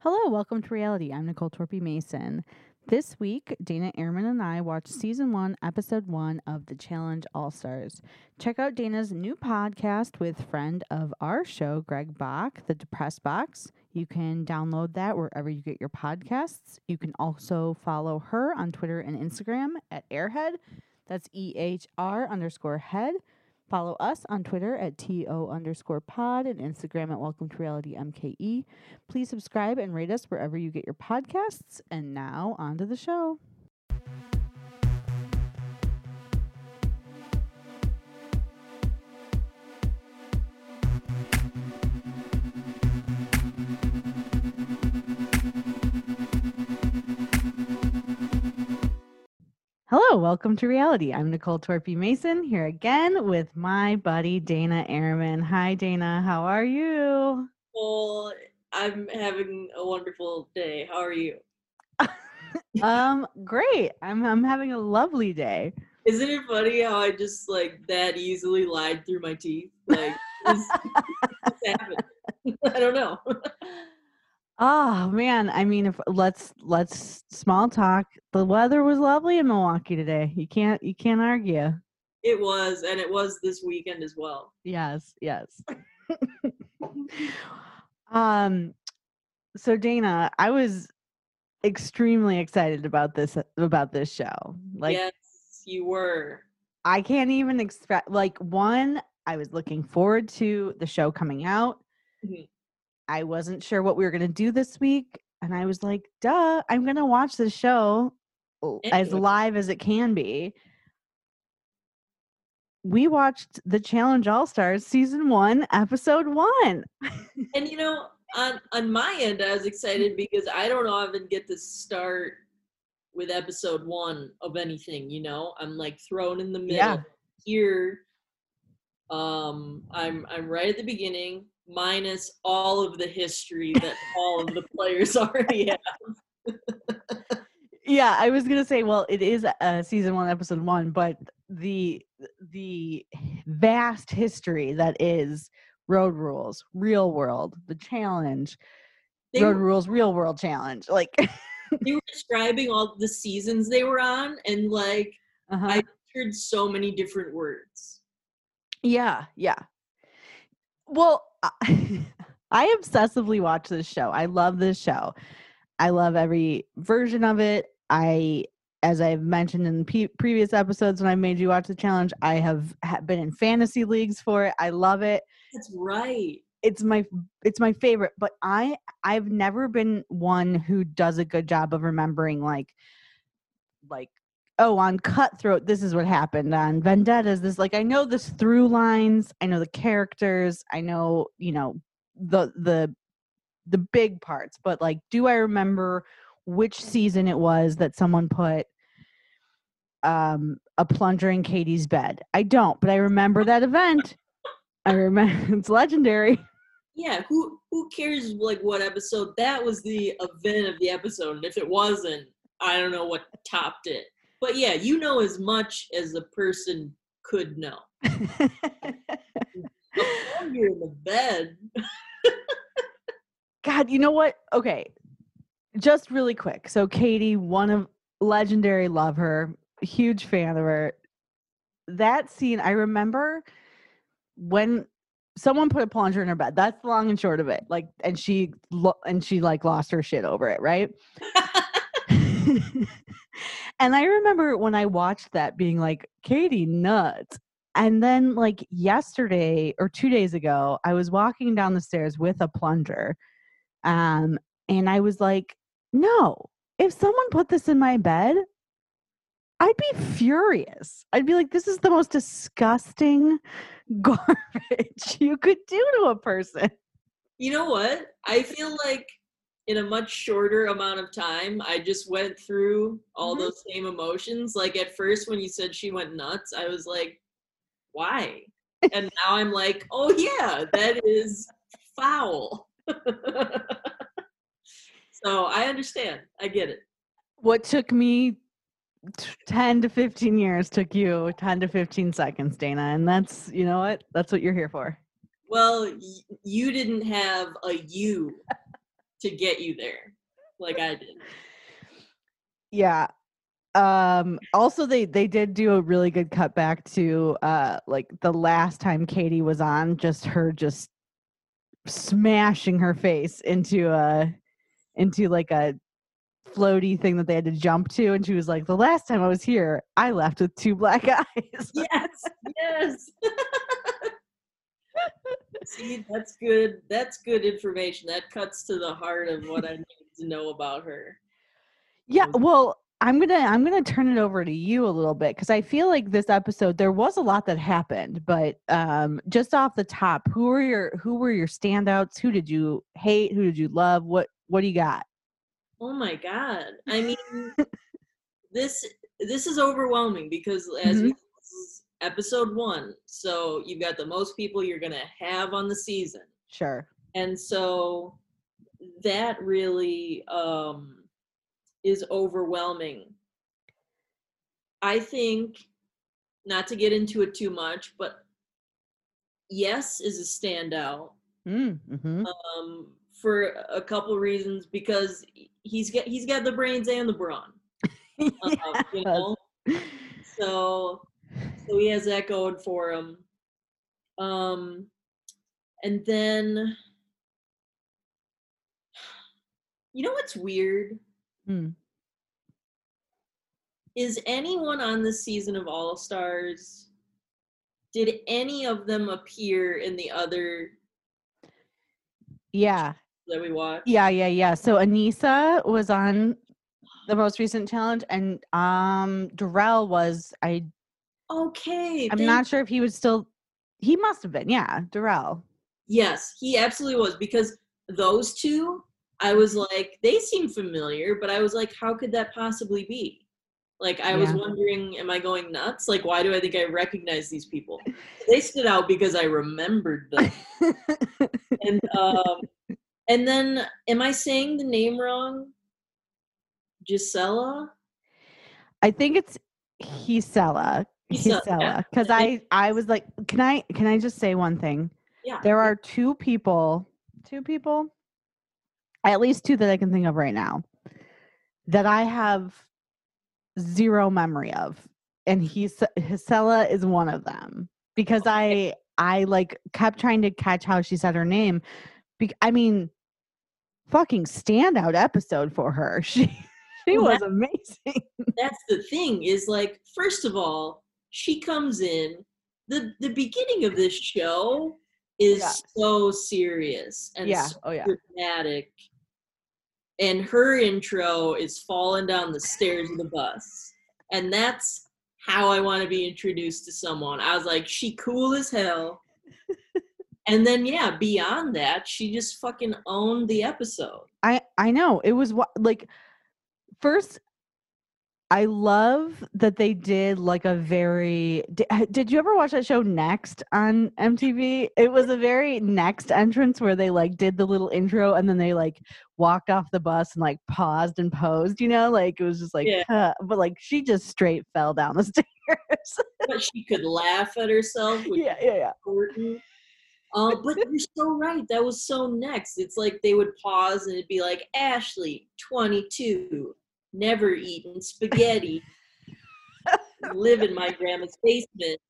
Hello, welcome to reality. I'm Nicole Torpy Mason. This week, Dana Ehrman and I watched season one, episode one of The Challenge All Stars. Check out Dana's new podcast with friend of our show, Greg Bach, The Depressed Box. You can download that wherever you get your podcasts. You can also follow her on Twitter and Instagram at Airhead. That's E H R underscore head. Follow us on Twitter at TO underscore pod and Instagram at Welcome to Reality MKE. Please subscribe and rate us wherever you get your podcasts. And now on to the show. Hello, welcome to reality. I'm Nicole Torpy Mason here again with my buddy Dana Ehrman. Hi, Dana. How are you? Well, I'm having a wonderful day. How are you? um, great. I'm I'm having a lovely day. Isn't it funny how I just like that easily lied through my teeth? Like, this, this happened. I don't know. Oh man, I mean, if let's let's small talk. The weather was lovely in Milwaukee today. You can't you can't argue. It was, and it was this weekend as well. Yes, yes. um, so Dana, I was extremely excited about this about this show. Like, yes, you were. I can't even expect. Like, one, I was looking forward to the show coming out. Mm-hmm. I wasn't sure what we were going to do this week. And I was like, duh, I'm going to watch this show as live as it can be. We watched the Challenge All Stars season one, episode one. and you know, on on my end, I was excited because I don't often get to start with episode one of anything. You know, I'm like thrown in the middle Yeah. here. Um, I'm I'm right at the beginning, minus all of the history that all of the players already have. Yeah, I was gonna say, well, it is uh, season one, episode one, but the the vast history that is Road Rules, Real World, the Challenge, They Road were, Rules, Real World Challenge, like, they were describing all the seasons they were on, and like uh-huh. I heard so many different words. Yeah, yeah. Well, I obsessively watch this show. I love this show. I love every version of it. I, as I've mentioned in pe- previous episodes when I made you watch the challenge, I have ha- been in fantasy leagues for it. I love it. That's right. It's my it's my favorite. But I I've never been one who does a good job of remembering like like oh on cutthroat this is what happened on vendettas this like i know this through lines i know the characters i know you know the the the big parts but like do i remember which season it was that someone put um a plunger in katie's bed? I don't but i remember that event. I remember it's legendary. Yeah, who who cares like what episode? That was the event of the episode, and if it wasn't, I don't know what topped it. But yeah, you know as much as a person could know. You're in the bed. God, you know what? Okay. Just really quick. So Katie, one of legendary, love her, huge fan of her. That scene, I remember when someone put a plunger in her bed. That's the long and short of it. Like, and she lo- and she like lost her shit over it, right? and I remember when I watched that being like, Katie, nuts. And then, like, yesterday or two days ago, I was walking down the stairs with a plunger. Um, and I was like, no, if someone put this in my bed, I'd be furious. I'd be like, this is the most disgusting garbage you could do to a person. You know what? I feel like in a much shorter amount of time, I just went through all Mhm. those same emotions. Like at first, when you said she went nuts, I was like, why? And now I'm like, oh yeah, that is foul. so I understand. I get it. What took me t- 10 to 15 years took you 10 to 15 seconds, Dana. And that's, you know what? That's what you're here for. Well, y- you didn't have a you to get you there, like I did. Yeah. Um also they they did do a really good cutback to uh like the last time Katie was on, just her just smashing her face into a into like a floaty thing that they had to jump to and she was like the last time i was here i left with two black eyes Yes, yes. See, that's good. That's good information. That cuts to the heart of what I need to know about her. yeah well i'm gonna i'm gonna turn it over to you a little bit because i feel like this episode there was a lot that happened but um just off the top who were your who were your standouts who did you hate who did you love what what do you got Oh my god. I mean, this this is overwhelming because as we, this is episode one, so you've got the most people you're gonna have on the season. sure. And so that really um is overwhelming. I think not to get into it too much but yes is a standout. Mm, hmm um for a couple reasons because he's got he's got the brains and the brawn. Uh, you know? So so he has that going for him um and then you know what's weird Hmm. is anyone on this season of all stars did any of them appear in the other yeah that we watched Yeah, yeah, yeah. So Aneesa was on the most recent challenge, and um Darrell was. I okay I'm not sure if he was still. He must have been. Yeah, Darrell. yes he absolutely was because those two i was like they seem familiar but i was like how could that possibly be like i was wondering am i going nuts like why do i think i recognize these people they stood out because i remembered them and um and then am i saying the name wrong Jisela I think it's Jisela. Jisela, Because I I was like, can I can I just say one thing? yeah There are two people, two people, at least two that I can think of right now, that I have zero memory of, and he's Jisela is one of them because I I like kept trying to catch how she said her name. Be- I mean, fucking standout episode for her. She she Well, was amazing. that's the thing is like first of all she comes in the the beginning of this show is Yeah. so serious and yeah. so Oh yeah. dramatic and her intro is falling down the stairs of the bus and that's how i want to be introduced to someone i was like she cool as hell and then yeah beyond that she just fucking owned the episode I I know it was like first I love that they did like a very did, did you ever watch that show Next on MTV? It was a very Next entrance where they like did the little intro and then they like walked off the bus and like paused and posed, you know, like it was just like Yeah. huh, but like she just straight fell down the stairs. but she could laugh at herself yeah, yeah, yeah. important. Uh, but you're so right. That was so next. It's like they would pause and it'd be like, Ashley, 22, never eaten spaghetti, live in my grandma's basement,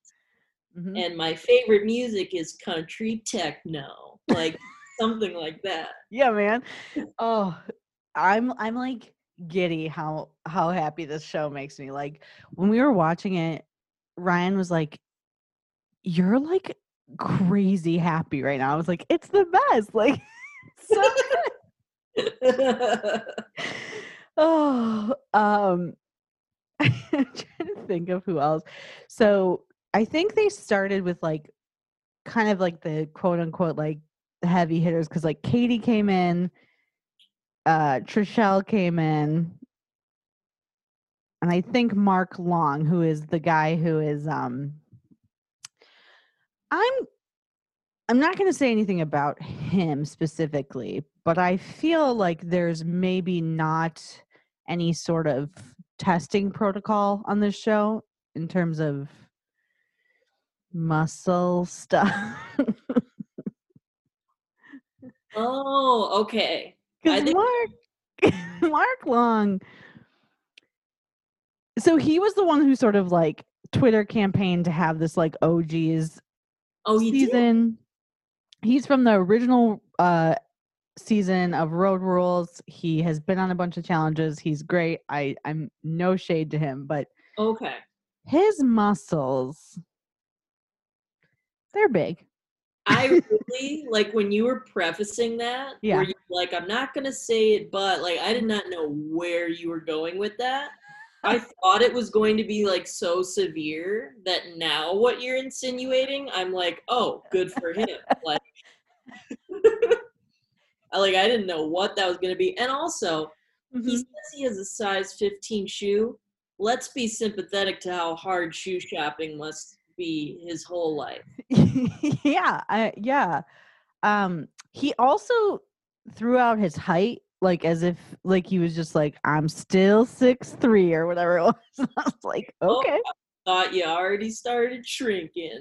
Mhm. and my favorite music is country techno. Like something like that. Yeah, man. Oh, I'm I'm like giddy how how happy this show makes me. Like when we were watching it, Ryan was like, "You're like crazy happy right now." I was like, "It's the best!" Like, so oh, um, I'm trying to think of who else. So I think they started with like kind of like the quote unquote like heavy hitters because like Katie came in, uh Trishelle came in, and I think Mark Long, who is the guy who is um I'm I'm not going to say anything about him specifically, but I feel like there's maybe not any sort of testing protocol on this show in terms of muscle stuff. oh, okay. Because think- Mark, Mark Long. So he was the one who sort of like Twitter campaigned to have this like OG's Oh, he did. He's from the original uh season of Road Rules. He has been on a bunch of challenges. He's great. I I'm no shade to him, but Okay. his muscles they're big. I really like when you were prefacing that. Yeah. Like, I'm not gonna say it, but like I did not know where you were going with that. I thought it was going to be like so severe that now what you're insinuating, I'm like, oh, good for him. like, like I didn't know what that was gonna be, and also Mm-hmm. he says he has a size 15 shoe. Let's be sympathetic to how hard shoe shopping must be his whole life. yeah, I, yeah. Um, he also threw out his height, like as if like he was just like, I'm still six three or whatever it was. I was like, Oh, okay. Thought you already started shrinking.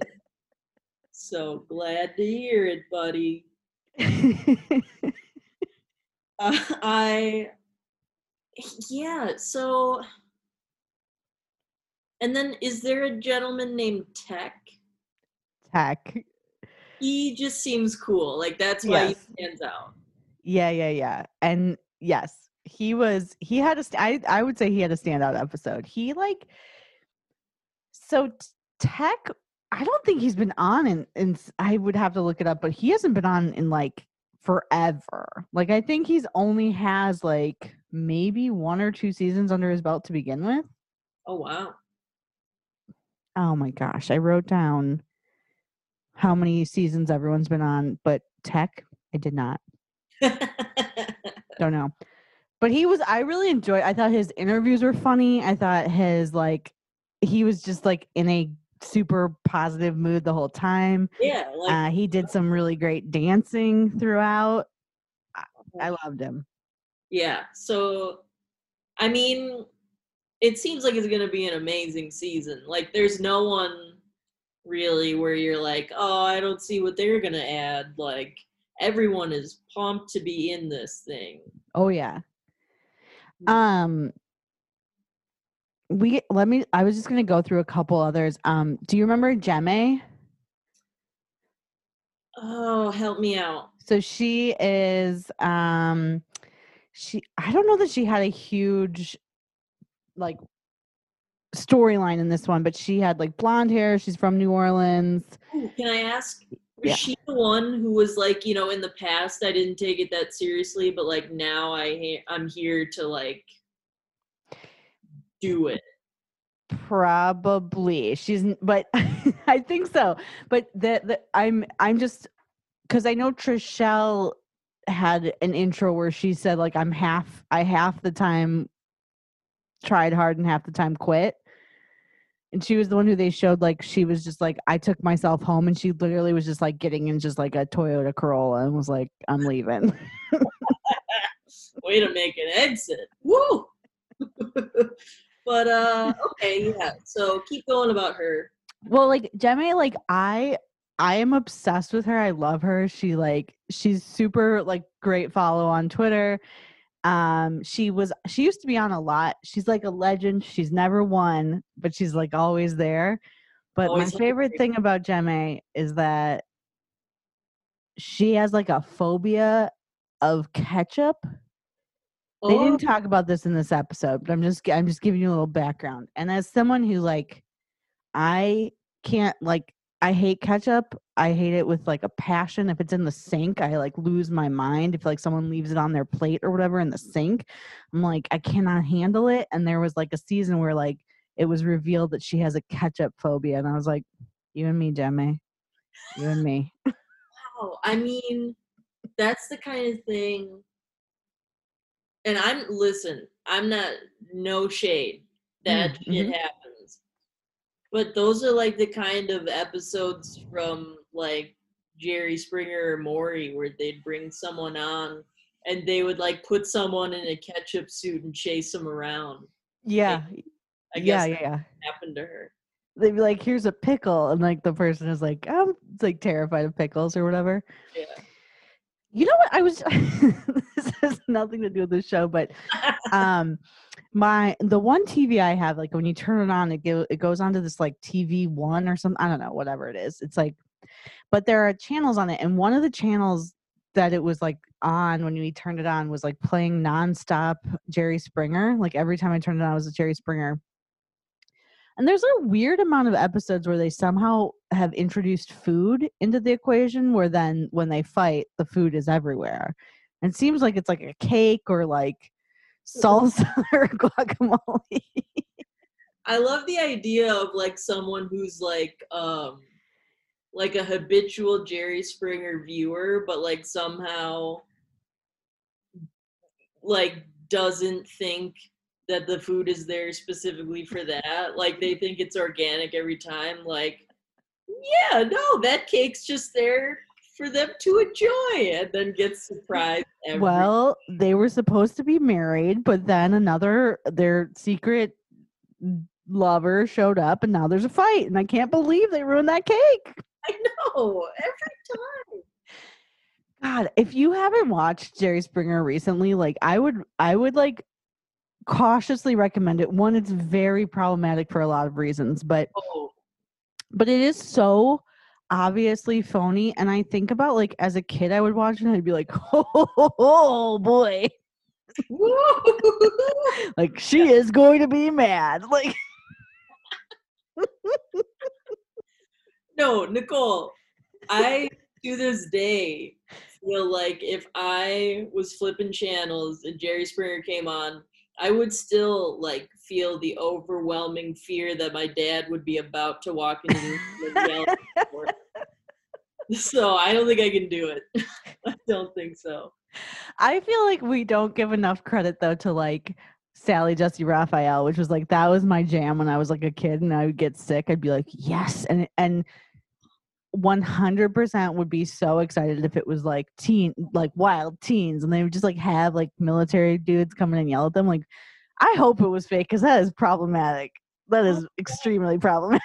So glad to hear it, buddy. Uh, I, yeah, so. And then is there a gentleman named Teck? Teck. He just seems cool. Like that's why Yes. he stands out. Yeah, yeah, yeah. And yes, he was he had a st- I I would say he had a standout episode. He like so t- Teck I don't think he's been on in in s- I would have to look it up, but he hasn't been on in like forever. Like I think he's only has like maybe one or two seasons under his belt to begin with. Oh wow. Oh my gosh, I wrote down how many seasons everyone's been on, but Teck I did not. don't know but he was i really enjoyed i thought his interviews were funny i thought his like he was just like in a super positive mood the whole time yeah, like uh, he did some really great dancing throughout I, I loved him Yeah. So, I mean, it seems like it's going to be an amazing season. Like, there's no one really where you're like, oh, I don't see what they're going to add. Like, everyone is pumped to be in this thing. oh yeah um we let me i was just gonna go through a couple others um do you remember Jemmye? Oh, help me out. So she is um she I don't know that she had a huge like storyline in this one, but she had like blonde hair, she's from New Orleans. Ooh, can I ask? Was Yeah. she the one who was like, you know, in the past I didn't take it that seriously, but like now I I'm here to like do it. Probably. She's but I think so. But the, the I'm I'm just cuz I know Trishelle had an intro where she said like I'm half I half the time tried hard and half the time quit. And she was the one who they showed like she was just like I took myself home and she literally was just like getting in just like a Toyota Corolla and was like I'm leaving. Way to make an exit. Woo! but uh okay, yeah. So keep going about her. Well, like Jemmye, like I I am obsessed with her. I love her. She like she's super like great follow on Twitter. Um she was she used to be on a lot. She's like a legend. She's never won, but she's like always there. But Always my favorite thing about Jemmye is that she has like a phobia of ketchup. They didn't talk about this in this episode, but I'm just I'm just giving you a little background. And as someone who like I can't like I hate ketchup. I hate it with like a passion. If it's in the sink, I like lose my mind. If like someone leaves it on their plate or whatever in the sink, I'm like I cannot handle it. And there was like a season where like it was revealed that she has a ketchup phobia, and I was like, you and me, Jemmye, you and me. wow. I mean, that's the kind of thing. And I'm listen. I'm not no shade. That Mm, shit mhm. happens. But those are like the kind of episodes from like Jerry Springer or Maury where they'd bring someone on and they would like put someone in a ketchup suit and chase them around. Yeah, I yeah, guess yeah, yeah. happened to her. They'd be like, "Here's a pickle," and like the person is like, "I'm like terrified of pickles or whatever." Yeah. You know what? I was. this has nothing to do with the show, but um, my the one TV I have, like when you turn it on, it go, it goes onto this like TV one or something. I don't know, whatever it is. It's like, but there are channels on it, and one of the channels that it was like on when we turned it on was like playing nonstop Jerry Springer. Like every time I turned it on, it was a Jerry Springer. And there's a weird amount of episodes where they somehow have introduced food into the equation where then when they fight, the food is everywhere. And it seems like it's like a cake or like salsa or guacamole. I love the idea of like someone who's like um like a habitual Jerry Springer viewer, but like somehow like doesn't think that the food is there specifically for that. Like they think it's organic every time. Like, yeah, no, that cake's just there for them to enjoy and then get surprised. Every- well, they were supposed to be married, but then another their secret lover showed up and now there's a fight and I can't believe they ruined that cake. I know every time. God, if you haven't watched Jerry Springer recently, like I would I would like cautiously recommend it. One, it's very problematic for a lot of reasons, but Oh, but it is so obviously phony. And I think about like as a kid, I would watch it and I'd be like, oh, boy, like she is going to be mad. Like, no, Nicole, I to this day feel like if I was flipping channels and Jerry Springer came on, I would still like feel the overwhelming fear that my dad would be about to walk in. So I don't think I can do it. I don't think so. I feel like we don't give enough credit though to like Sally Jessy Raphael, which was like that was my jam when I was like a kid and I would get sick. I'd be like, yes, and and one hundred percent would be so excited if it was like teen, like wild teens, and they would just like have like military dudes come in and yell at them. Like, I hope it was fake because that is problematic. That is extremely problematic.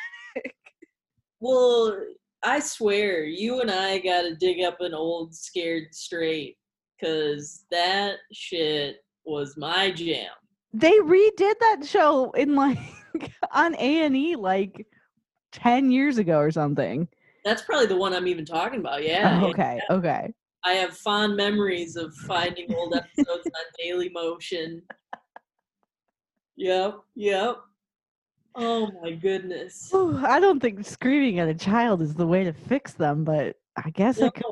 Well, I swear, you and I got to dig up an old scared straight because that shit was my jam. They redid that show in like on A and E like ten years ago or something. That's probably the one I'm even talking about. Yeah. Oh, yeah. okay, okay. I have fond memories of finding old episodes on Daily Motion. Yep, yep. Oh my goodness. Whew, I don't think screaming at a child is the way to fix them, but I guess No, could.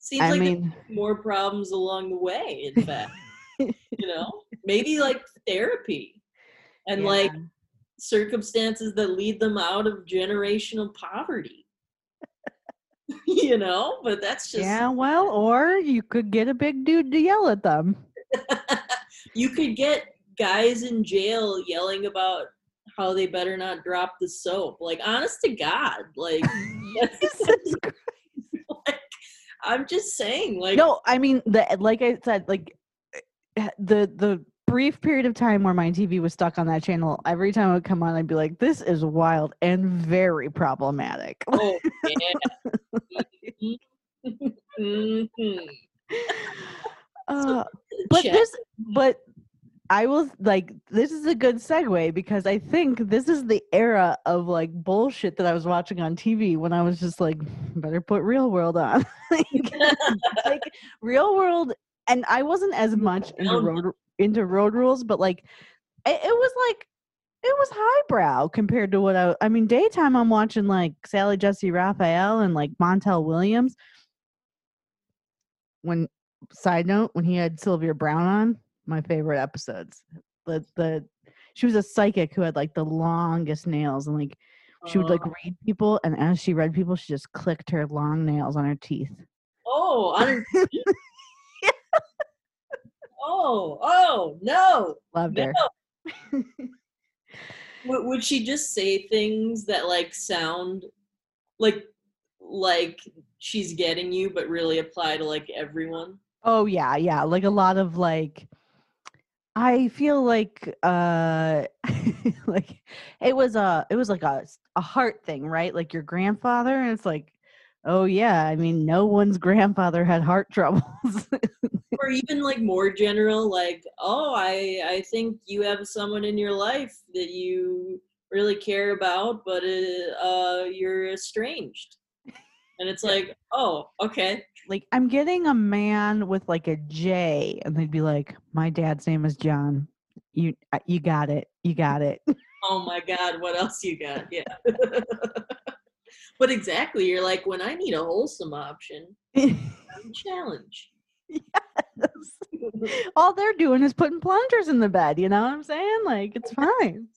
seems I like mean, more problems along the way, in fact. you know? Maybe like therapy and like circumstances that lead them out of generational poverty. you know? But that's just yeah, well, or you could get a big dude to yell at them. you could get guys in jail yelling about how they better not drop the soap. Like, honest to God, like, like I'm just saying, like, no, I mean the like I said, like eh, the the brief period of time where my TV was stuck on that channel, every time it would come on, I'd be like, "This is wild and very problematic." oh yeah. Mhm. Uh, but Check. this but i will like this is a good segue because i think this is the era of like bullshit that i was watching on tv when i was just like better put real world on like, like real world and i wasn't as much into road into road rules but like it, it was like it was highbrow compared to what i i mean daytime i'm watching like sally jessy raphael and like montel williams. When side note when he had sylvia browne on my favorite episodes. The the she was a psychic who had like the longest nails and like she would like read people and as she read people she just clicked her long nails on her teeth. Oh, on her oh, oh, no. loved No. her Would, she just say things that like sound like like she's getting you, but really apply to like everyone? oh yeah yeah like a lot of like i feel like uh like it was a it was like a, a heart thing right like your grandfather and it's like Oh yeah, I mean, no one's grandfather had heart troubles. or even like more general, like, oh, I I think you have someone in your life that you really care about, but uh, uh you're estranged, and it's like, oh, okay, like I'm getting a man with like a J, and they'd be like, "My dad's name is John." You uh, you got it. You got it. oh my god, what else you got? Yeah. but exactly, you're like, when I need a wholesome option, challenge. Yes. All they're doing is putting plungers in the bed. You know what I'm saying? Like it's fine.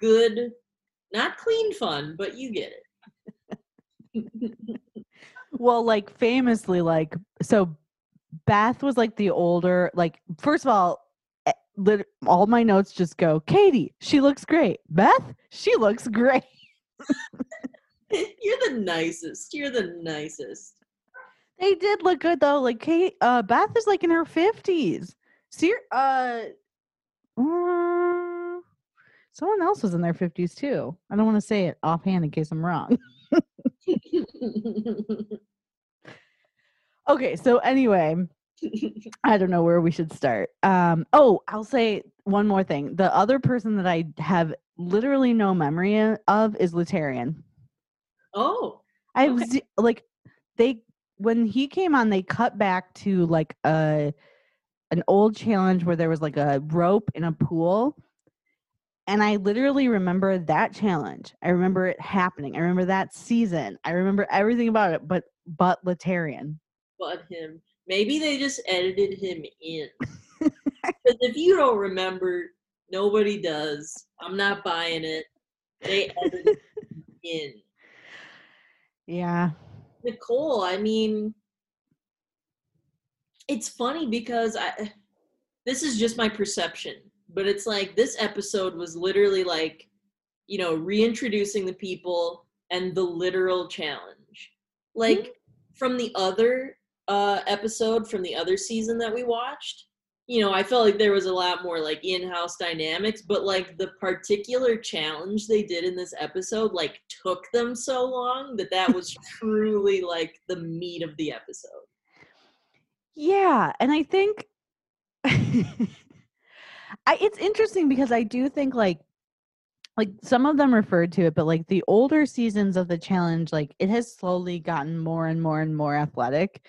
Good, not clean fun, but you get it. well, like famously, like so, Beth was like the older. Like first of all, eh, all my notes just go, Katie, she looks great. Beth, she looks great. You're the nicest. You're the nicest. They did look good though. Like Kate, uh, Beth is like in her fifties. See, uh, uh, someone else was in their fifties too. I don't want to say it offhand in case I'm wrong. okay, so anyway, I don't know where we should start. Um, oh, I'll say one more thing. The other person that I have literally no memory of is Laterrian. Oh, I was okay. like they when he came on, they cut back to like a an old challenge where there was like a rope in a pool. And I literally remember that challenge. I remember it happening. I remember that season. I remember everything about it, but but Laterrian. But him. Maybe they just edited him in. Because if you don't remember, nobody does. I'm not buying it. They edited him in. Yeah. Nicole, I mean, it's funny because I this is just my perception, but it's like this episode was literally like, you know, reintroducing the people and the literal challenge. Like mm-hmm. from the other uh episode from the other season that we watched, you know, I felt like there was a lot more like in-house dynamics, but like the particular challenge they did in this episode like took them so long that that was truly like the meat of the episode. Yeah, and I think I it's interesting because I do think like like some of them referred to it, but like the older seasons of the challenge, like it has slowly gotten more and more and more athletic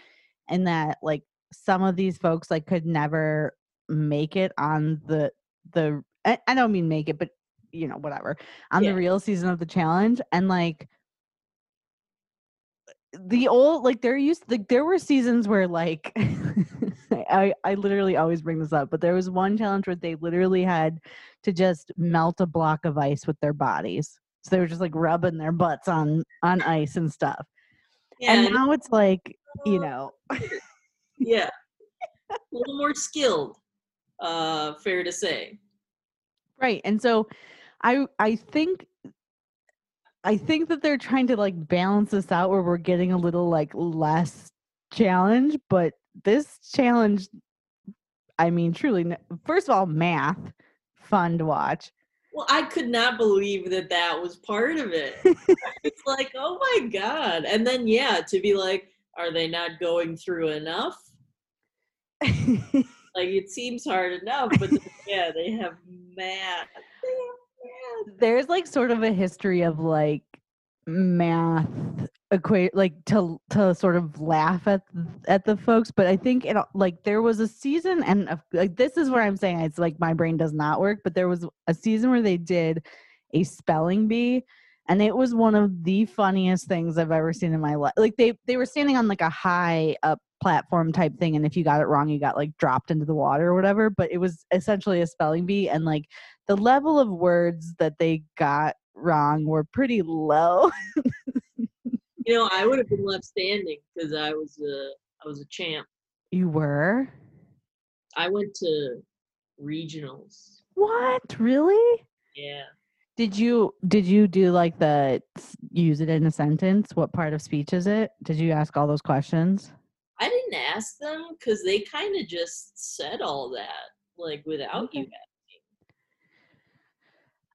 and that like some of these folks like could never make it on the the I, I don't mean make it, but you know, whatever, on yeah. the real season of the challenge. And like the old like there used like there were seasons where like I I literally always bring this up, but there was one challenge where they literally had to just melt a block of ice with their bodies. So they were just like rubbing their butts on on ice and stuff. Yeah, and now it's like, you know, yeah. A little more skilled, uh, fair to say. Right. And so I I think I think that they're trying to like balance this out where we're getting a little like less challenge, but this challenge I mean truly first of all math fun to watch. Well, I could not believe that that was part of it. it's like, oh my god. And then yeah, to be like are they not going through enough? Like it seems hard enough, but yeah, they have math. There's like sort of a history of like math equate like to to sort of laugh at at the folks but i think it like there was a season and like this is where i'm saying it's like my brain does not work but there was a season where they did a spelling bee and it was one of the funniest things I've ever seen in my life. Like they they were standing on like a high up platform type thing, and if you got it wrong, you got like dropped into the water or whatever. But it was essentially a spelling bee, and like the level of words that they got wrong were pretty low. you know, I would have been left standing because I was a I was a champ. You were. I went to regionals. What? Really? Yeah. Did you did you do like the use it in a sentence? What part of speech is it? Did you ask all those questions? I didn't ask them because they kind of just said all that like without okay. you asking.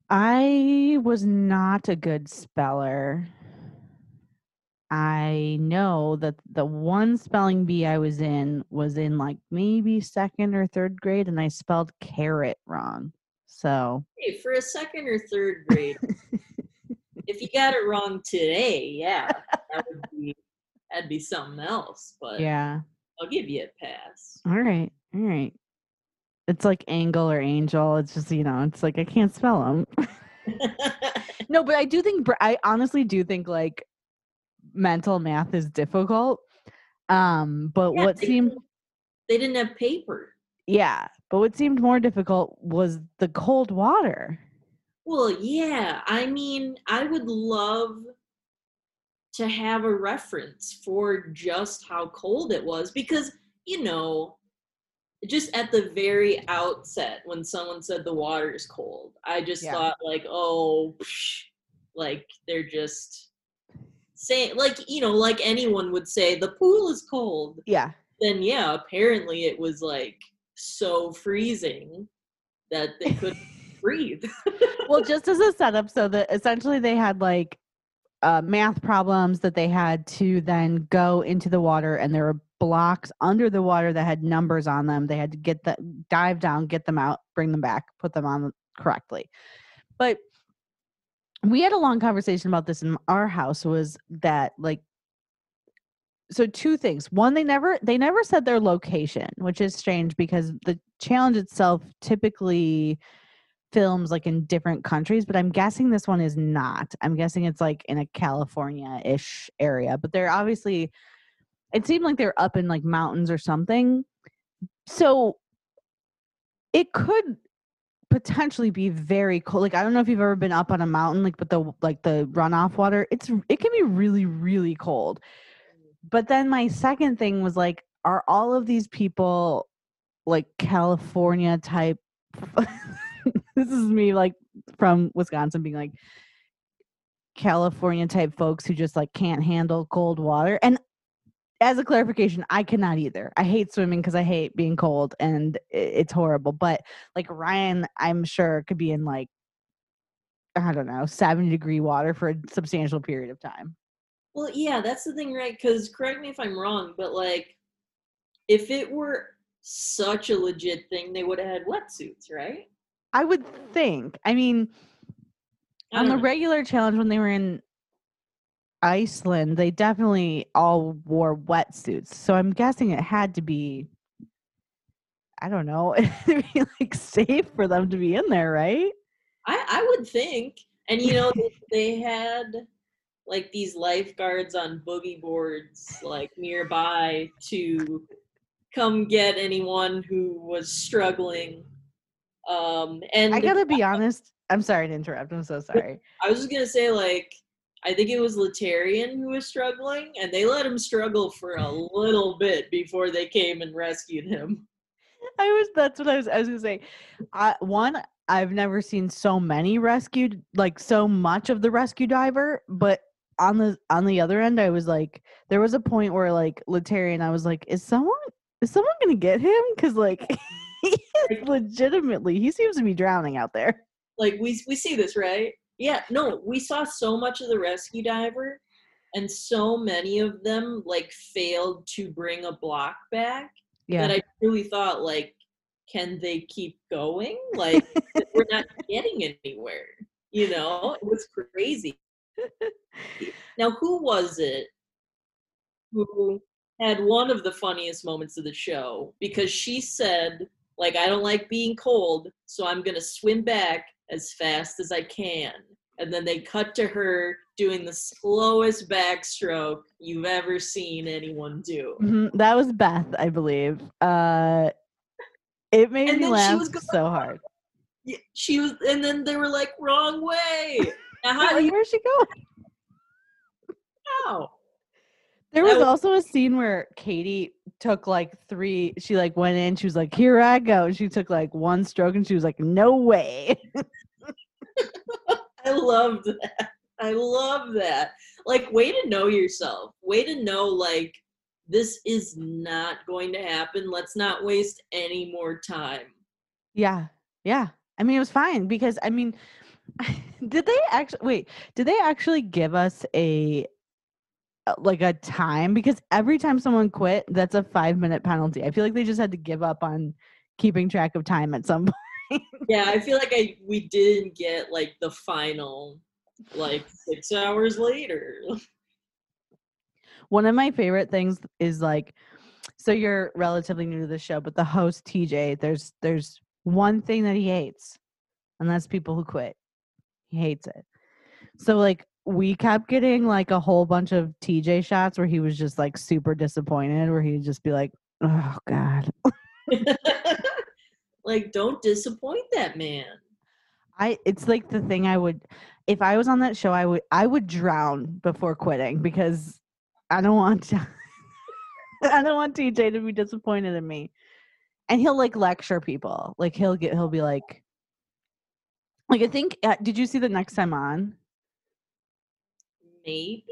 I was not a good speller. I know that the one spelling bee I was in was in like maybe second or third grade, and I spelled carrot wrong. So Hey, for a second or third grade, if you got it wrong today, yeah, that would be something else. But yeah. I'll give you a pass. All right. All right. It's like angle or angel. It's just you know, it's like I can't spell them. no, but I do think I honestly do think like mental math is difficult. Um, but Yeah, what they seemed didn't- they didn't have paper. yeah, but what seemed more difficult was the cold water. Well, yeah. I mean, I would love to have a reference for just how cold it was because, you know, just at the very outset when someone said the water is cold, I just Yeah. thought like, oh, psh, like they're just saying like, you know, like anyone would say the pool is cold. Yeah. Then yeah, apparently it was like so freezing that they couldn't breathe. well, just as a setup, so that essentially they had like uh, math problems that they had to then go into the water, and there were blocks under the water that had numbers on them. They had to get the dive down, get them out, bring them back, put them on correctly. But we had a long conversation about this in our house. Was that like so two things one they never they never said their location which is strange because the challenge itself typically films like in different countries but i'm guessing this one is not. I'm guessing it's like in a california-ish area but they're obviously it seemed like they're up in like mountains or something. So it could potentially be very cold. Like i don't know if you've ever been up on a mountain like but the like the runoff water it's it can be really really cold. But then my second thing was like are all of these people like california type this is me like from wisconsin being like california type folks who just like can't handle cold water and as a clarification i cannot either i hate swimming because i hate being cold and it's horrible but like ryan i'm sure could be in like i don't know 70 degree water for a substantial period of time Well, yeah, that's the thing, right? Because correct me if I'm wrong, but like, if it were such a legit thing, they would have had wetsuits, right? I would think. I mean, I on the know. regular challenge when they were in Iceland, they definitely all wore wetsuits. So I'm guessing it had to be I don't know, it'd be like safe for them to be in there, right? I, I would think. And you know, they, they had like these lifeguards on boogie boards like nearby to come get anyone who was struggling. Um, and I gotta be honest. I'm sorry to interrupt. I'm so sorry. I was just gonna say, like, I think it was Laterrian who was struggling, and they let him struggle for a little bit before they came and rescued him. I was that's what I was I was gonna say. I, one, I've never seen so many rescued like so much of the rescue diver, but on the on the other end, I was like, there was a point where like Laterrian, I was like, is someone is someone gonna get him? Because like legitimately he seems to be drowning out there. Like we we see this, right? Yeah, no, we saw so much of the rescue diver, and so many of them like failed to bring a block back Yeah. that I really thought like, can they keep going? Like we're not getting anywhere. You know, it was crazy. Now, who was it who had one of the funniest moments of the show? Because she said, like, I don't like being cold, so I'm going to swim back as fast as I can. And then they cut to her doing the slowest backstroke you've ever seen anyone do. Mhm, That was Beth, I believe. Uh it made And me laugh was going so hard. She was, and then they were like, wrong way. Now, how Like, you where's she going? know? There was was- also a scene where Katie took like three. She like went in. She was like, "Here I go." And she took like one stroke, and she was like, "No way." I loved that. I love that. Like, way to know yourself. Way to know, like, this is not going to happen. Let's not waste any more time. yeah, yeah. I mean, it was fine because I mean, did they actually wait? Did they actually give us a Uh, like a time because every time someone quit, that's a five minute penalty. I feel like they just had to give up on keeping track of time at some point. Yeah, I feel like I we didn't get like the final like six hours later. One of my favorite things is like, so you're relatively new to the show, but the host TJ, there's there's one thing that he hates, and that's people who quit. He hates it. So like we kept getting like a whole bunch of TJ shots where he was just like super disappointed, where he'd just be like, "Oh God." like, don't disappoint that man. I it's like the thing I would if I was on that show I would I would drown before quitting because I don't want to I don't want TJ to be disappointed in me. And he'll like lecture people. Like he'll get he'll be like like I think uh, did you see the next time on? Maybe.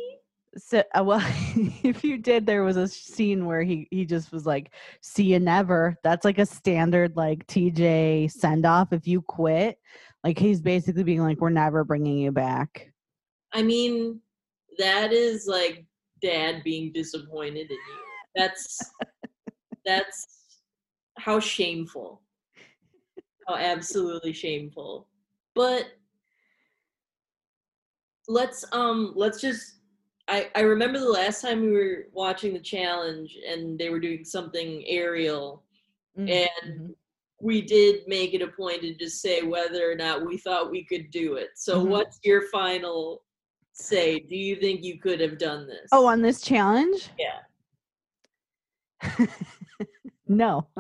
So uh, well if you did there was a scene where he he just was like see you never. That's like a standard like TJ send off if you quit. Like he's basically being like we're never bringing you back. I mean, that is like dad being disappointed in you. That's that's how shameful. How absolutely shameful. But let's um let's just I, I remember the last time we were watching the challenge and they were doing something aerial Mm, and mhm. we did make it a point to just say whether or not we thought we could do it. So Mhm. what's your final say? Do you think you could have done this? Oh, on this challenge? yeah. no.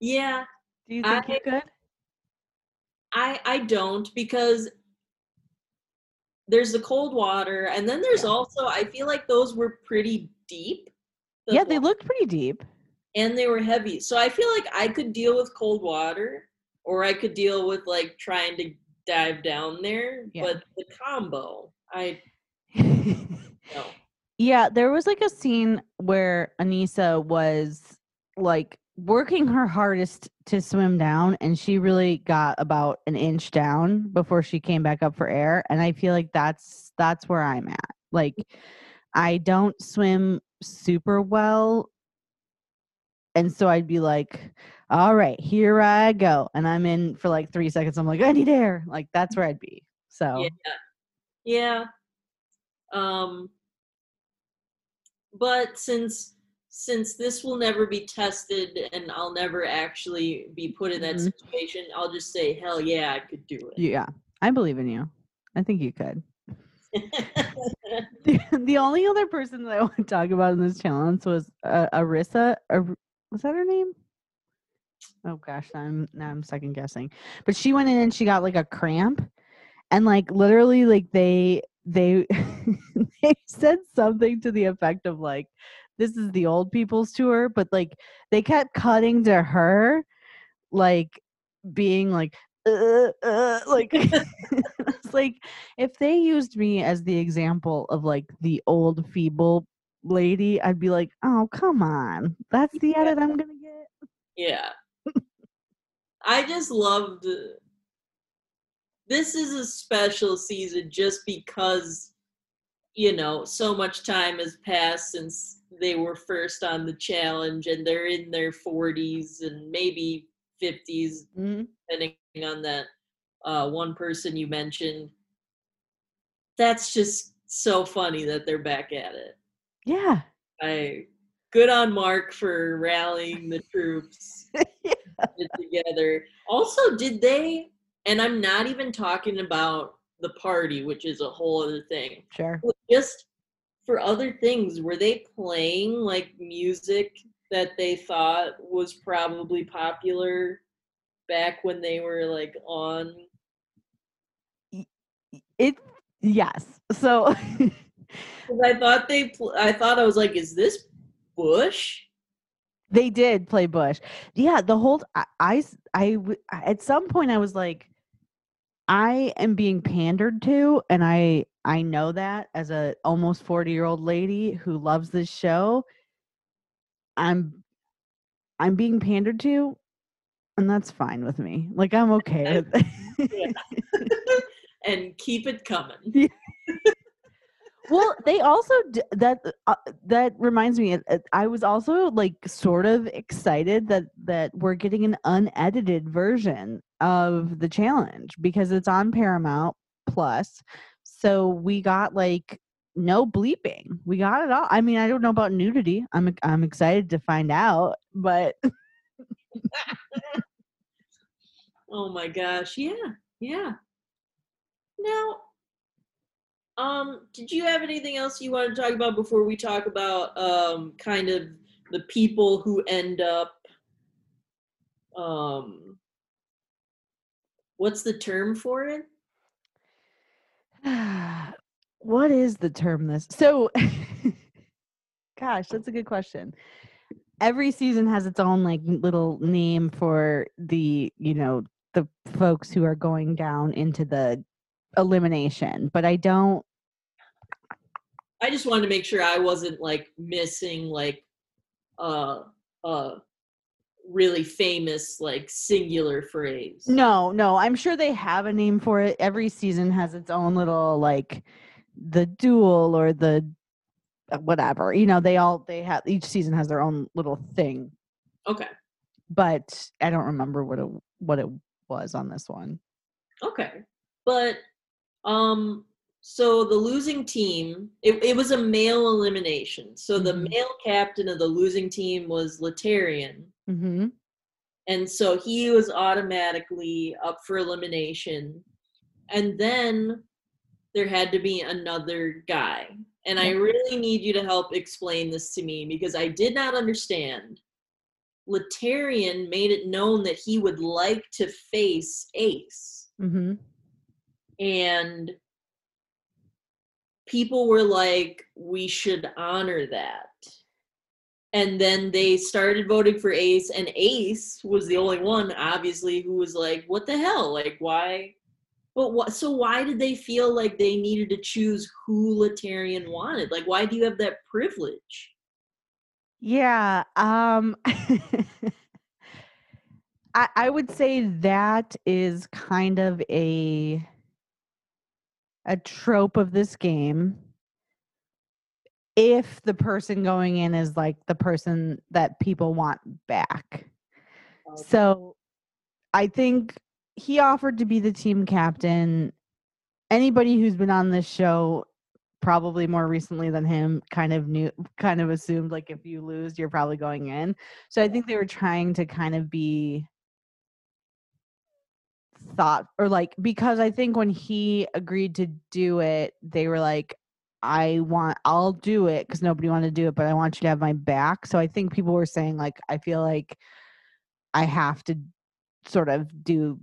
yeah, Do you think I- you could? I I don't because there's the cold water and then there's Yeah. also I feel like those were pretty deep. the Yeah, they looked pretty deep. and they were heavy. So I feel like I could deal with cold water or I could deal with like trying to dive down there, Yeah. but the combo, I no. yeah, there was like a scene where Aneesa was like working her hardest to swim down and she really got about an inch down before she came back up for air and I feel like that's that's where I'm at. Like I don't swim super well and so I'd be like all right, here I go. And I'm in for like 3 seconds I'm like I need air. Like that's where I'd be. So Yeah. Yeah. Um but since since this will never be tested and I'll never actually be put in that Mhm. situation, I'll just say hell yeah, I could do it. yeah, I believe in you. I think you could. the, the only other person that I want to talk about in this challenge was uh, Arissa. Ar- was that her name? Oh gosh, now I'm now I'm second guessing. But she went in and she got like a cramp, and like literally, like they they they said something to the effect of like, "This is the old people's tour," but like they kept cutting to her, like being like, uh, uh, like it's like if they used me as the example of like the old feeble lady, I'd be like, oh come on, that's the edit I'm gonna get. yeah. I just loved this is a special season just because you know so much time has passed since they were first on the challenge and they're in their 40s and maybe 50s Mhm. depending on that uh, one person you mentioned that's just so funny that they're back at it Yeah. i good on mark for rallying the troops Yeah. together. Also, did they? And I'm not even talking about the party, which is a whole other thing. Sure. but Just for other things, were they playing like music that they thought was probably popular back when they were like on? It yes. So I thought they. Pl- I thought I was like, is this Bush? they did play Bush. Yeah, the whole I I at some point I was like I am being pandered to and I I know that as a almost 40 year old lady who loves this show I'm I'm being pandered to and that's fine with me. Like I'm okay with it. and keep it coming. Yeah. Well, they also d- that uh, that reminds me. uh, I was also like sort of excited that that we're getting an unedited version of the challenge because it's on Paramount Plus. So we got like no bleeping. We got it all. I mean, I don't know about nudity. I'm I'm excited to find out, but Oh my gosh, yeah, yeah. Now, um, did you have anything else you want to talk about before we talk about um kind of the people who end up um what's the term for it? what is the term this? So gosh, that's a good question. Every season has its own like little name for the, you know, the folks who are going down into the elimination, but I don't I just wanted to make sure I wasn't like missing like uh uh really famous like singular phrase. No, no, I'm sure they have a name for it. Every season has its own little like the duel or the uh, whatever. You know, they all they have each season has their own little thing, Okay. but I don't remember what it what it was on this one. Okay. But um so the losing team it, it was a male elimination. So the Mhm. male captain of the losing team was Laterrian. Mm-hmm. And so he was automatically up for elimination. And then there had to be another guy. And I really need you to help explain this to me because I did not understand. Laterrian made it known that he would like to face Ace. Mm-hmm. And people were like, we should honor that. And then they started voting for Ace, and Ace was the only one, obviously, who was like, what the hell? Like, why? But what? So why did they feel like they needed to choose who Laterrian wanted? Like, why do you have that privilege? Yeah. Um I, I would say that is kind of a a trope of this game. If the person going in is like the person that people want back. So I think he offered to be the team captain. Anybody who's been on this show probably more recently than him kind of knew kind of assumed like if you lose you're probably going in. So I think they were trying to kind of be thought or like because I think when he agreed to do it they were like I want I'll do it cuz nobody wanted to do it but I want you to have my back. So I think people were saying like I feel like I have to sort of do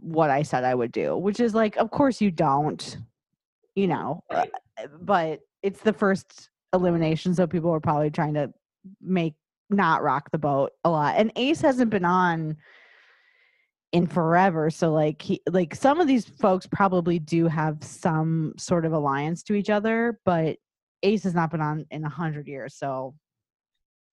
what I said I would do, which is like, of course you don't, you know, uh, Right. but it's the first elimination, so people are probably trying to make not rock the boat a lot. And Ace hasn't been on in forever, so like he like some of these folks probably do have some sort of alliance to each other, but Ace has not been on in a hundred years, so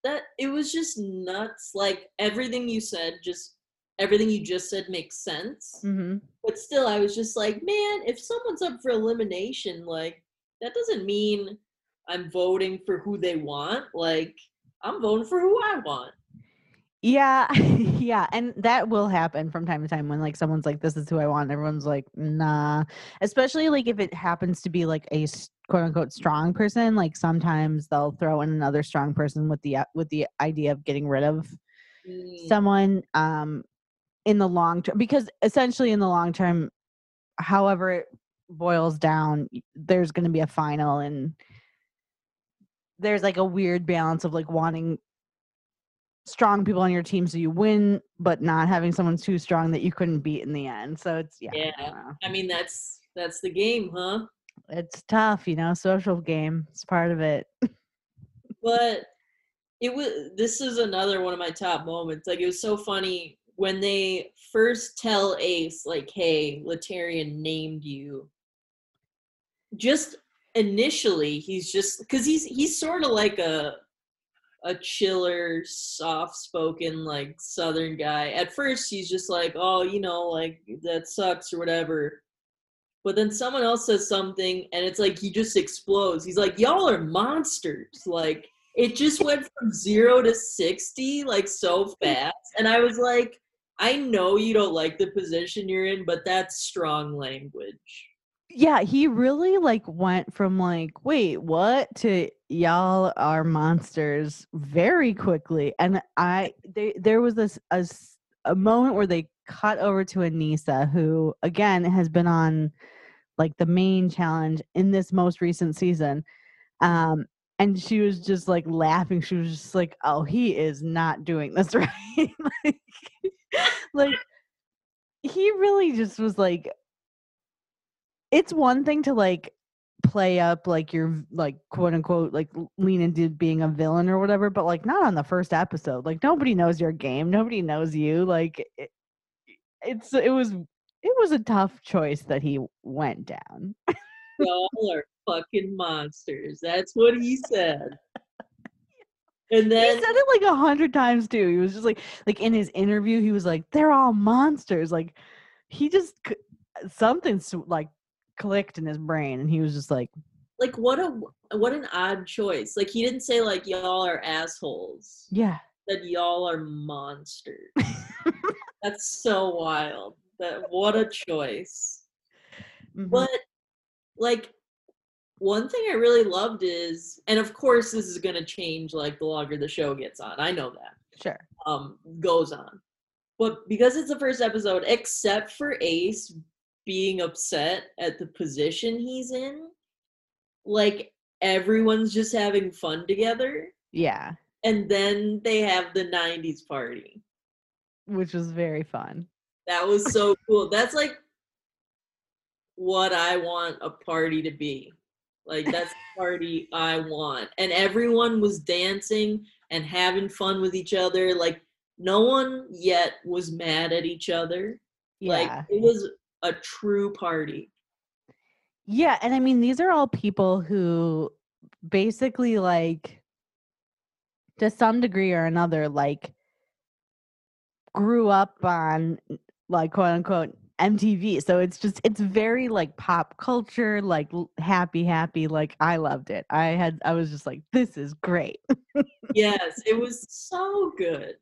that it was just nuts. Like everything you said, just everything you just said makes sense. mhm. But still, I was just like, man, if someone's up for elimination, like that doesn't mean I'm voting for who they want. Like I'm voting for who I want. Yeah, yeah, and that will happen from time to time when like someone's like, "This is who I want," everyone's like, "Nah." Especially like if it happens to be like a quote unquote strong person. Like sometimes they'll throw in another strong person with the uh, with the idea of getting rid of Mm, someone um in the long term because essentially in the long term, however it boils down, there's going to be a final and there's like a weird balance of like wanting strong people on your team so you win, but not having someone too strong that you couldn't beat in the end. So it's yeah, I Yeah. don't. I mean, that's that's the game, huh? it's tough, you know, social game. It's part of it. But it was. This is another one of my top moments. Like it was so funny when they first tell Ace, like, "Hey, Laterrian named you." Just initially, he's just because he's he's sort of like a a chiller, soft spoken, like Southern guy. At first, he's just like, oh, you know, like that sucks or whatever. But then someone else says something and it's like he just explodes. He's like, Y'all are monsters. Like it just went from zero to 60 like so fast. And I was like, I know you don't like the position you're in, but that's strong language. Yeah, he really like went from like, wait, what to y'all are monsters very quickly. And I they there was this a, a moment where they cut over to Aneesa, who again has been on like the main challenge in this most recent season. Um and she was just like laughing. She was just like, "Oh, he is not doing this right." like, like he really just was like it's one thing to like play up like you're like quote unquote like lean into being a villain or whatever but like not on the first episode like nobody knows your game nobody knows you like it, it's it was it was a tough choice that he went down Y'all are fucking monsters. That's what he said. And then he said it like a hundred times too he was just like like in his interview he was like they're all monsters like he just something like clicked in his brain and he was just like like what a what an odd choice. Like he didn't say like y'all are assholes. yeah That y'all are monsters. That's so wild. That what a choice. Mhm. But like one thing I really loved is and of course this is gonna change like the longer the show gets on. I know that. sure um goes on. But because it's the first episode, except for Ace being upset at the position he's in, like everyone's just having fun together. yeah And then they have the 90s party. which was very fun That was so cool. That's like what I want a party to be. Like that's the party I want. And everyone was dancing and having fun with each other. Like no one yet was mad at each other. yeah Like it was a true party. Yeah, and I mean these are all people who basically like to some degree or another like grew up on like quote unquote MTV. So it's just it's very like pop culture, like happy happy like I loved it. I had I was just like this is great. Yes, it was so good.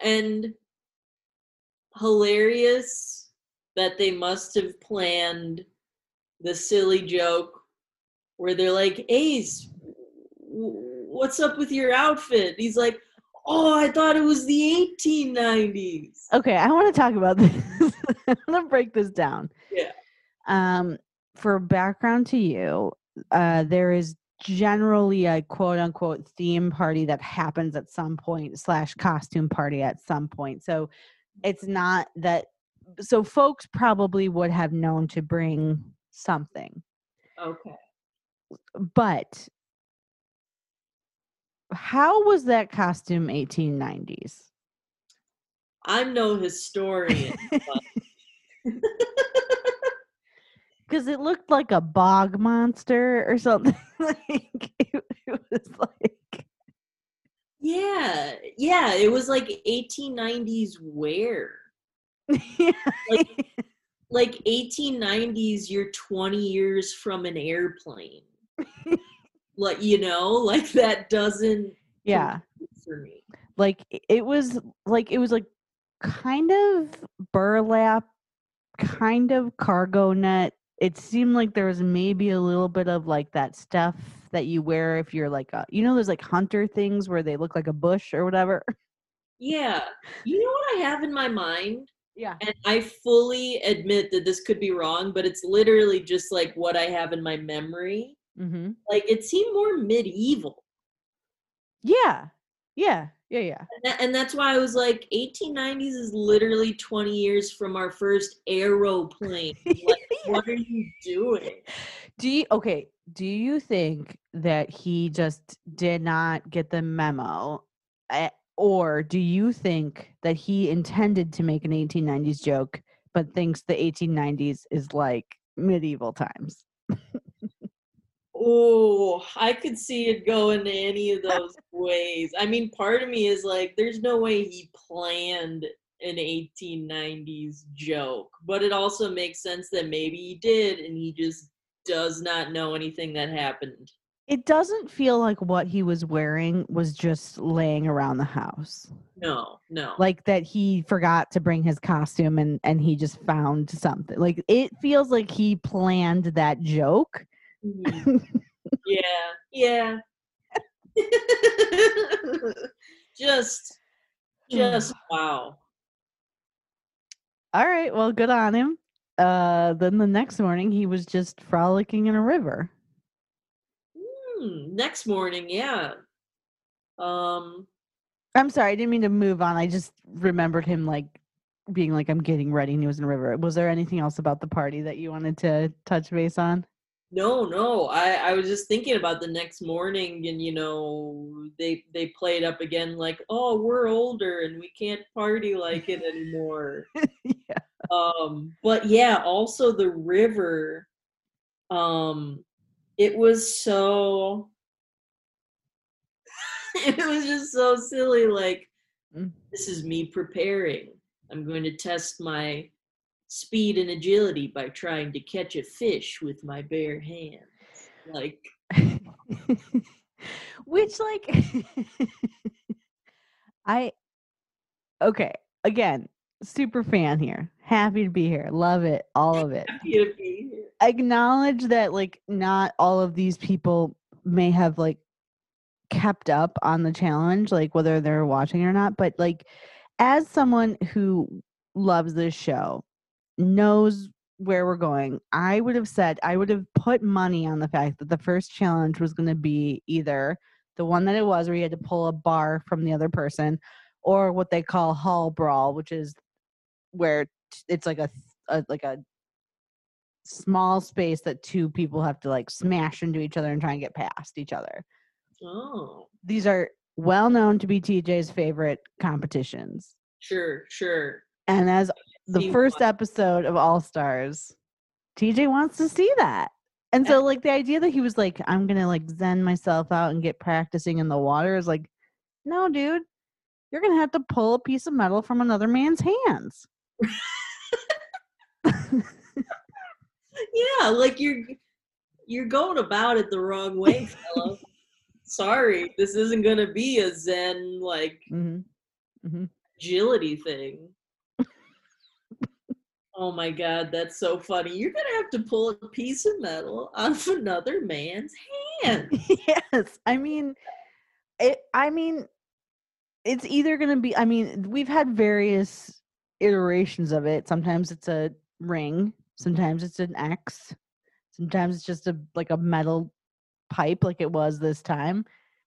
And hilarious that they must have planned the silly joke where they're like, Ace, what's up with your outfit? He's like, Oh, I thought it was the 1890s. Okay, I want to talk about this. I want to break this down. Yeah. Um, for background to you, uh, there is generally a quote unquote theme party that happens at some point slash costume party at some point. So it's not that. So folks probably would have known to bring something, Okay. but how was that costume 1890s? I'm no historian. because it looked like a bog monster or something. like it, it was like yeah. Yeah. It was like 1890s wear. Like- like 1890s you're 20 years from an airplane. Like you know like that doesn't yeah, for me. Like it was like it was like kind of burlap, kind of cargo net. It seemed like there was maybe a little bit of like that stuff that you wear if you're like a, you know, those like hunter things where they look like a bush or whatever. yeah. You know what i have in my mind Yeah. and i fully admit that this could be wrong but it's literally just like what i have in my memory Mm-hmm. like it seemed more medieval Yeah. Yeah. Yeah. Yeah. and, that, and that's why i was like 1890s is literally 20 years from our first aeroplane like what are you doing Do you okay? Do you think that he just did not get the memo, eh, or do you think that he intended to make an 1890s joke, but thinks the 1890s is like medieval times? Oh, I could see it going any of those ways. I mean, part of me is like, there's no way he planned an 1890s joke, but it also makes sense that maybe he did and he just does not know anything that happened. It doesn't feel like what he was wearing was just laying around the house. No, no. Like that he forgot to bring his costume and and he just found something. Like it feels like he planned that joke. Mhm. yeah, yeah. just, just wow. All right, well, good on him. Uh then the next morning he was just frolicking in a river. Hmm, next morning, yeah. Um, I'm sorry, I didn't mean to move on. I just remembered him like being like I'm getting ready and he was in a river. Was there anything else about the party that you wanted to touch base on? no, no. I I was just thinking about the next morning, and you know, they they played up again like, oh, we're older and we can't party like it anymore. yeah. um but yeah also the river um it was so it was just so silly like Mm. this is me preparing i'm going to test my speed and agility by trying to catch a fish with my bare hands like Which like I okay, again, super fan here. Happy to be here. Love it. All of it. happy to be here Acknowledge that like not all of these people may have like kept up on the challenge like whether they're watching or not, but like as someone who loves this show, knows where we're going, I would have said I would have put money on the fact that the first challenge was going to be either the one that it was where you had to pull a bar from the other person or what they call hall brawl, which is where it's like a, a like a small space that two people have to like smash into each other and try and get past each other. oh These are well known to be TJ's favorite competitions. sure sure And as the first one. episode of All Stars, TJ wants to see that. And so like the idea that he was like, I'm gonna like zen myself out and get practicing in the water is like, no, dude, you're gonna have to pull a piece of metal from another man's hands. yeah like you're you're going about it the wrong way sorry this isn't gonna be a zen like hmm hmm agility thing oh my god that's so funny you're gonna have to pull a piece of metal out of another man's hand yes, I mean, it. I mean, it's either gonna be. I mean, we've had various iterations of it. Sometimes it's a ring. Sometimes it's an X. Sometimes it's just a like a metal pipe, like it was this time.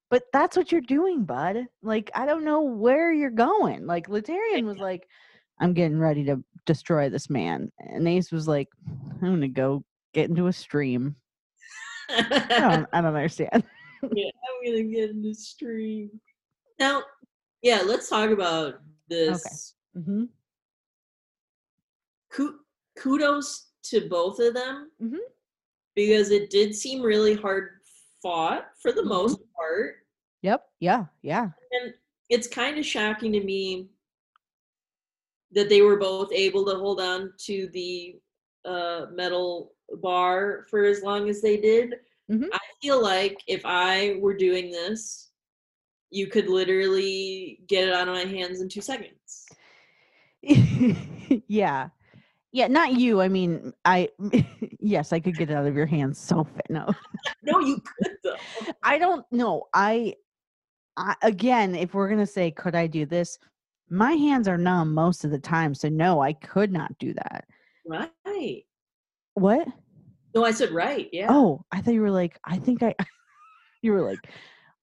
But that's what you're doing, bud. Like I don't know where you're going. Like Laterrian was like, "I'm getting ready to destroy this man," and Ace was like, "I'm gonna go get into a stream." I don't, I don't understand. yeah, I'm gonna get in the stream. Now, yeah, let's talk about this. hmm Ku- kudos to both of them Mhm. because it did seem really hard fought for the Mhm. most part. Yep. Yeah. Yeah. And it's kind of shocking to me that they were both able to hold on to the uh, metal bar for as long as they did. Mhm. I feel like if I were doing this, you could literally get it out of my hands in two seconds. yeah. Yeah. Not you. I mean, I. yes, I could get it out of your hands so no. No, you could though. I don't know. I, I again, if we're gonna say, could I do this? My hands are numb most of the time, so no, I could not do that. Right. What? No, I said right. Yeah. Oh, I thought you were like, I think I. you were like,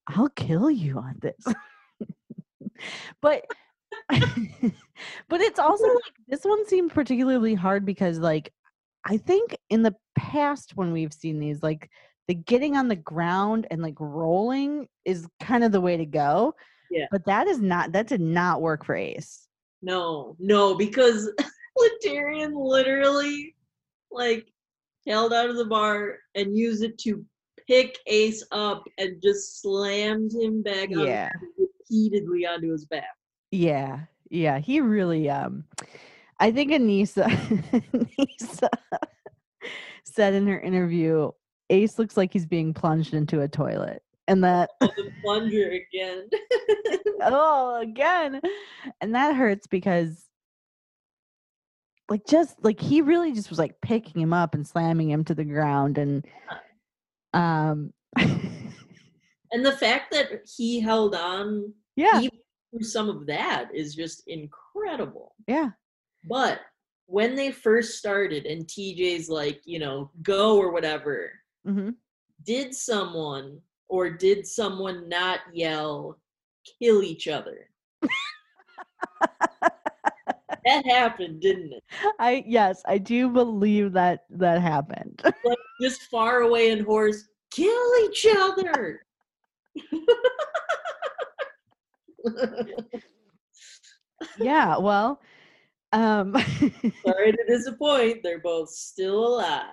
I'll kill you on this. but but it's also like this one seemed particularly hard because like I think in the past when we've seen these like the getting on the ground and like rolling is kind of the way to go. Yeah. But that is not that did not work for Ace. No, no, because Laterrian literally like held out of the bar and used it to pick Ace up and just slammed him back Yeah. repeatedly onto his back. Yeah. yeah, he really um I think Aneesa Aneesa said in her interview, Ace looks like he's being plunged into a toilet. And that Oh, the plunger again. oh again. And that hurts because like just like he really just was like picking him up and slamming him to the ground and um and the fact that he held on yeah through some of that is just incredible. yeah But when they first started and TJ's like, you know, go or whatever, hmm did someone or did someone not yell, kill each other? that happened, didn't it? i yes i do believe that that happened Like just far away and horse, kill each other. yeah well um Sorry to disappoint, they're both still alive.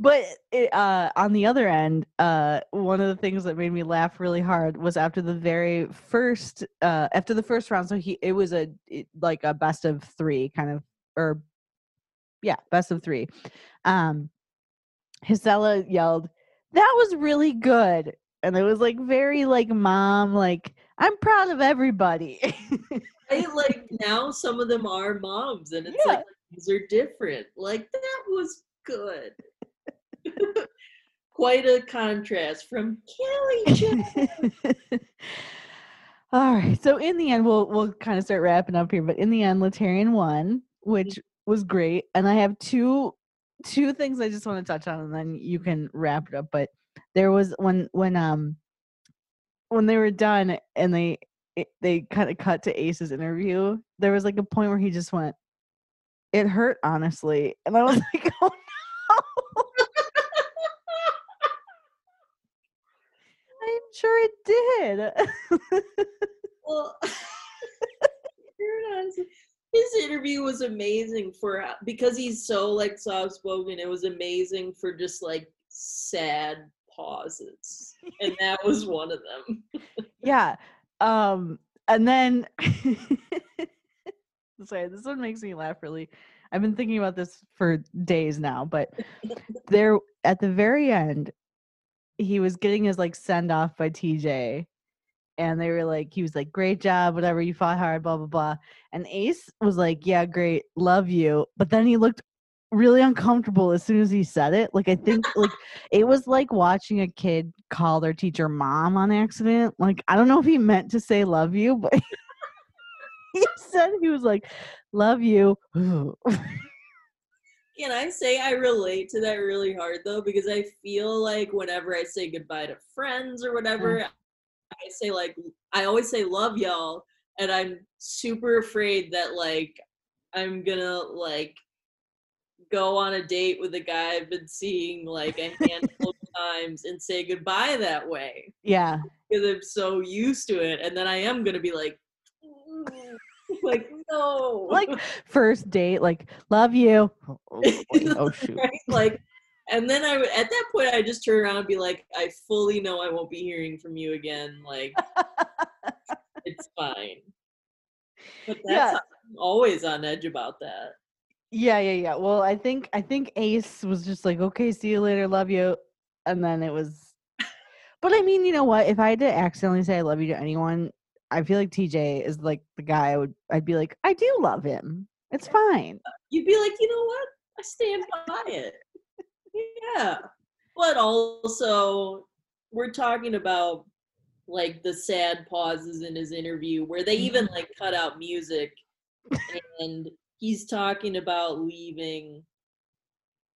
but it, uh on the other end uh one of the things that made me laugh really hard was after the very first uh after the first round so he it was a it, like a best of 3 kind of or yeah best of 3 um Jisela yelled that was really good and it was like very like mom like i'm proud of everybody I like now some of them are moms and it's Yeah. like these are different. Like that was good. Quite a contrast from other. All right. So in the end, we'll we'll kind of start wrapping up here. But in the end, Laterrian won, which was great. And I have two two things I just want to touch on, and then you can wrap it up. But there was when when um when they were done and they it, they kind of cut to Ace's interview. There was like a point where he just went, "It hurt, honestly," and I was like, "Oh no." I'm sure it did. Well, his interview was amazing for uh, because he's so like soft spoken. It was amazing for just like sad pauses, and that was one of them. yeah. Um and then sorry, this one makes me laugh really. I've been thinking about this for days now, but there at the very end, he was getting his like send off by TJ. And they were like, he was like, great job, whatever, you fought hard, blah, blah, blah. And Ace was like, yeah, great, love you. But then he looked really uncomfortable as soon as he said it. Like, I think, like, it was like watching a kid call their teacher mom on accident. Like, I don't know if he meant to say love you, but he said he was like, love you. Can I say I relate to that really hard though? Because I feel like whenever I say goodbye to friends or mm. whatever, I say like I always say love y'all, and I'm super afraid that like I'm gonna like go on a date with a guy I've been seeing like a handful of times and say goodbye that way yeah. because I'm so used to it, and then I am gonna be like, like no, Like, first date, like, love you. Oh, oh, oh shoot. right? Like, and then I would at that point I just turn around and be like, I fully know I won't be hearing from you again. Like, it's fine. But that's Yeah. I'm always on edge about that. Yeah, yeah, yeah. Well, I think I think Ace was just like, okay, see you later, love you, and then it was. But I mean, you know what? If I had to accidentally say I love you to anyone, I feel like TJ is like the guy I would. I'd be like, I do love him. It's fine. You'd be like, you know what? I stand by it. Yeah. But also, we're talking about like the sad pauses in his interview where they even mm-hmm. like cut out music and he's talking about leaving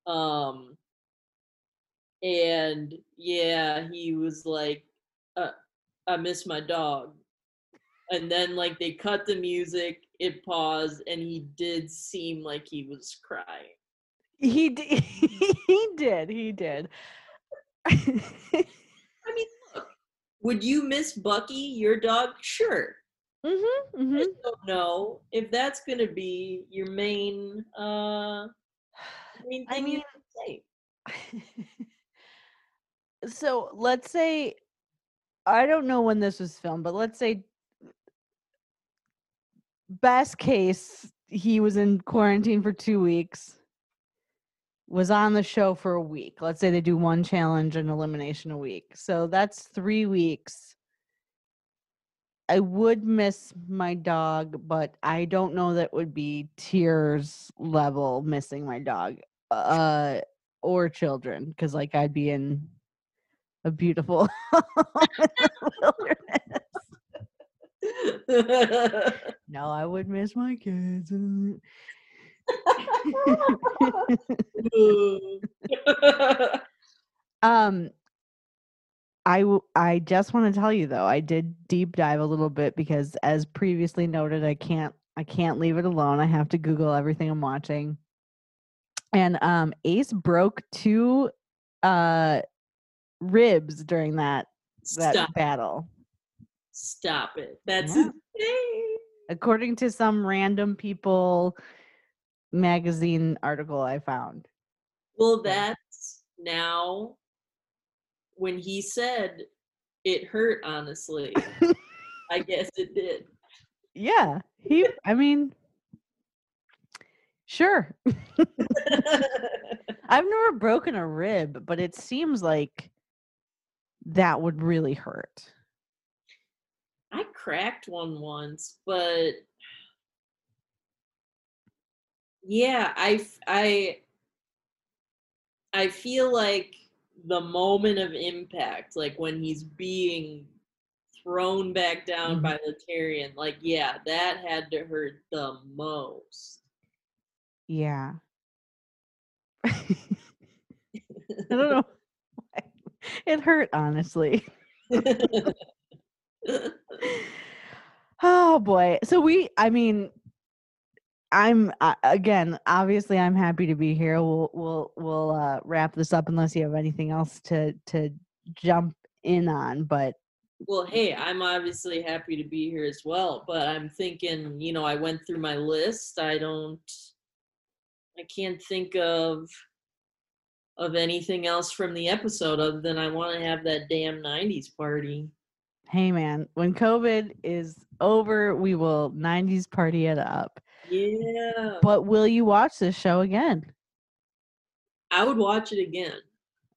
um and yeah he was like uh, i miss my dog and then like they cut the music it paused and he did seem like he was crying He did. he did. He did. i mean look would you miss bucky your dog sure hmm I hmm just don't know if that's gonna be your main uh main I mean, so let's say I don't know when this was filmed, but let's say best case, he was in quarantine for two weeks, was on the show for a week. Let's say they do one challenge and elimination a week. So that's three weeks. I would miss my dog, but I don't know that would be tears level missing my dog uh, or children because, like, I'd be in a beautiful wilderness. No, I would miss my kids. um, I w- I just want to tell you though, I did deep dive a little bit because, as previously noted, I can't I can't leave it alone. I have to Google everything I'm watching. And um, Ace broke two uh ribs during that that Stop. battle. Stop it. That's Yeah. insane. according to some random people magazine article I found. Well, that's now when he said it hurt, honestly. I guess it did. Yeah, he. I mean, sure. I've never broken a rib, but it seems like that would really hurt. I cracked one once, but yeah, I, I, I feel like the moment of impact, like when he's being thrown back down Mhm. by Laterrian, like yeah, that had to hurt the most. Yeah. I don't know. It hurt, honestly. Oh boy. So we I mean I'm uh, again obviously I'm happy to be here. We'll we'll we'll uh wrap this up unless you have anything else to to jump in on, but Well, hey, I'm obviously happy to be here as well, but I'm thinking, you know, I went through my list. I don't I can't think of of anything else from the episode other than I want to have that damn 90s party. hey man, when COVID is over, we will 90s party it up. Yeah. But will you watch this show again? I would watch it again.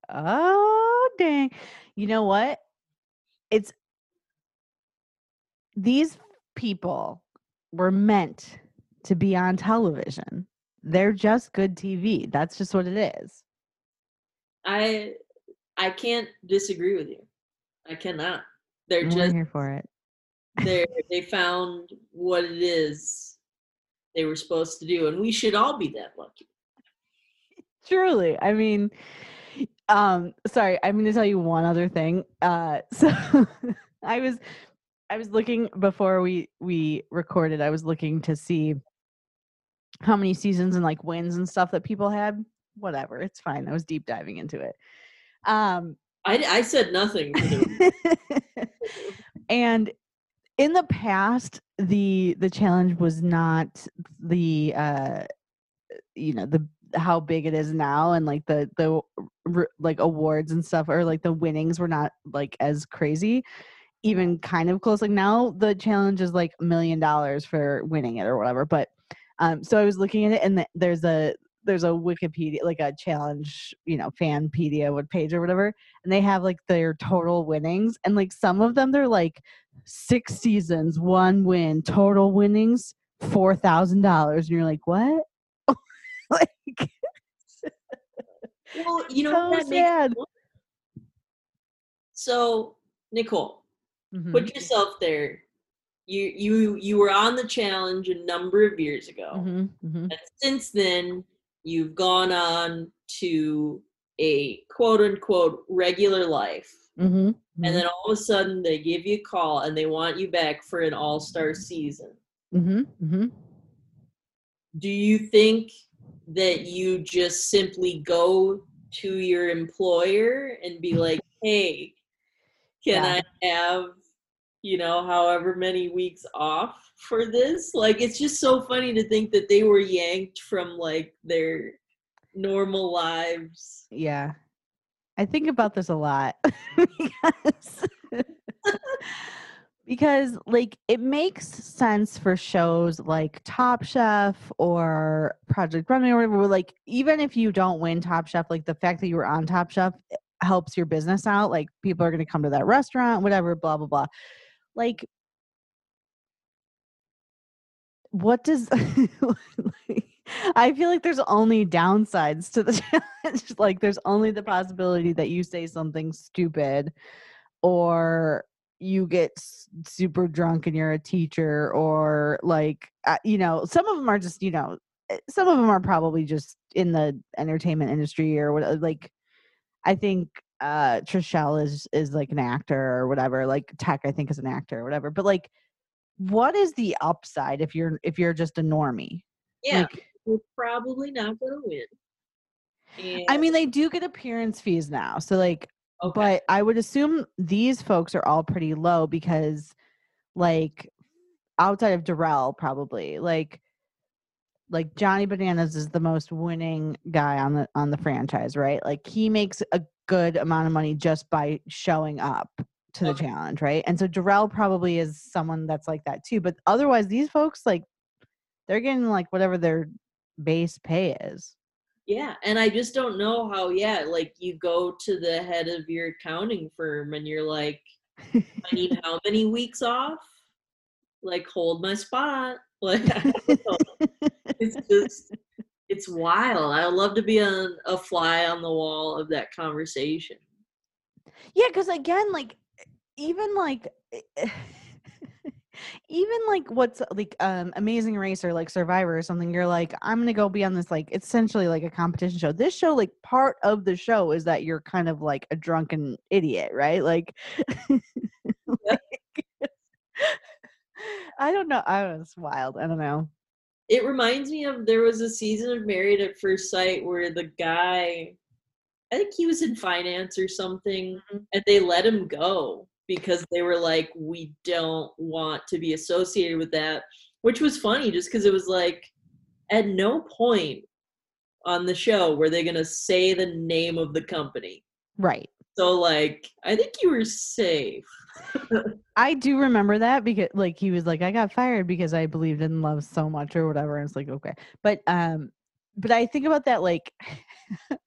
Oh dang. You know what? It's these people were meant to be on television. They're just good TV. That's just what it is. I I can't disagree with you. I cannot. They're We're just here for it. they they found what it is they were supposed to do and we should all be that lucky. Truly. I mean, um, sorry, I'm gonna tell you one other thing. Uh so I was I was looking before we we recorded, I was looking to see how many seasons and like wins and stuff that people had. Whatever, it's fine. I was deep diving into it. Um I, I said nothing and in the past the the challenge was not the uh you know the how big it is now and like the the like awards and stuff or like the winnings were not like as crazy even kind of close like now the challenge is like a million dollars for winning it or whatever but um so i was looking at it and th- there's a there's a wikipedia like a challenge you know fanpedia page or whatever and they have like their total winnings and like some of them they're like six seasons one win total winnings four thousand dollars and you're like what like Well, you know So what that makes sad. So, Nicole, mhm, put yourself there. You you you were on the challenge a number of years ago. mhm, mhm. And since then, you've gone on to a quote unquote regular life. Mhm, And mhm, then all of a sudden they give you a call and they want you back for an all-star season. mhm, mhm. Do you think that you just simply go to your employer and be like, "Hey, can Yeah. I have, you know, however many weeks off for this?" Like it's just so funny to think that they were yanked from like their normal lives. yeah i think about this a lot because because like it makes sense for shows like Top Chef or Project Runway or whatever. Like even if you don't win Top Chef, like the fact that you were on Top Chef eh, helps your business out. Like people are going to come to that restaurant, whatever, blah blah blah. Like, what does? like, I feel like there's only downsides to the challenge. like there's only the possibility that you say something stupid or you get super drunk and you're a teacher or like uh, you know some of them are just you know eh, some of them are probably just in the entertainment industry or what like i think uh Trishelle is is like an actor or whatever like Teck i think is an actor or whatever but like what is the upside if you're if you're just a normie Yeah, like we're probably not gonna win. And, i mean they do get appearance fees now so like okay. but I would assume these folks are all pretty low because, like, outside of Darrell, probably like, like Johnny Bananas is the most winning guy on the on the franchise, right? Like he makes a good amount of money just by showing up to the Okay. challenge, right? And so Darrell probably is someone that's like that too. But otherwise, these folks like they're getting like whatever their base pay is. Yeah, and I just don't know how. Yeah, like you go to the head of your accounting firm and you're like, I need how many weeks off? Like, hold my spot. Like, I don't know. it's just, it's wild. I would love to be on a fly on the wall of that conversation. Yeah, because again, like even like even like what's like um amazing race or like survivor or something you're like i'm gonna go be on this like essentially like a competition show. This show like part of the show is that you're kind of like a drunken idiot right? Like, like i don't know i was wild i don't know. It reminds me of there was a season of Married at First Sight where the guy, I think he was in finance or something, Mhm. and they let him go because they were like, we don't want to be associated with that, which was funny just because it was like, at no point on the show were they going to say the name of the company. right So, like, I think you were safe. I do remember that because like he was like I got fired because I believed in love so much or whatever and it's like okay but um but I think about that like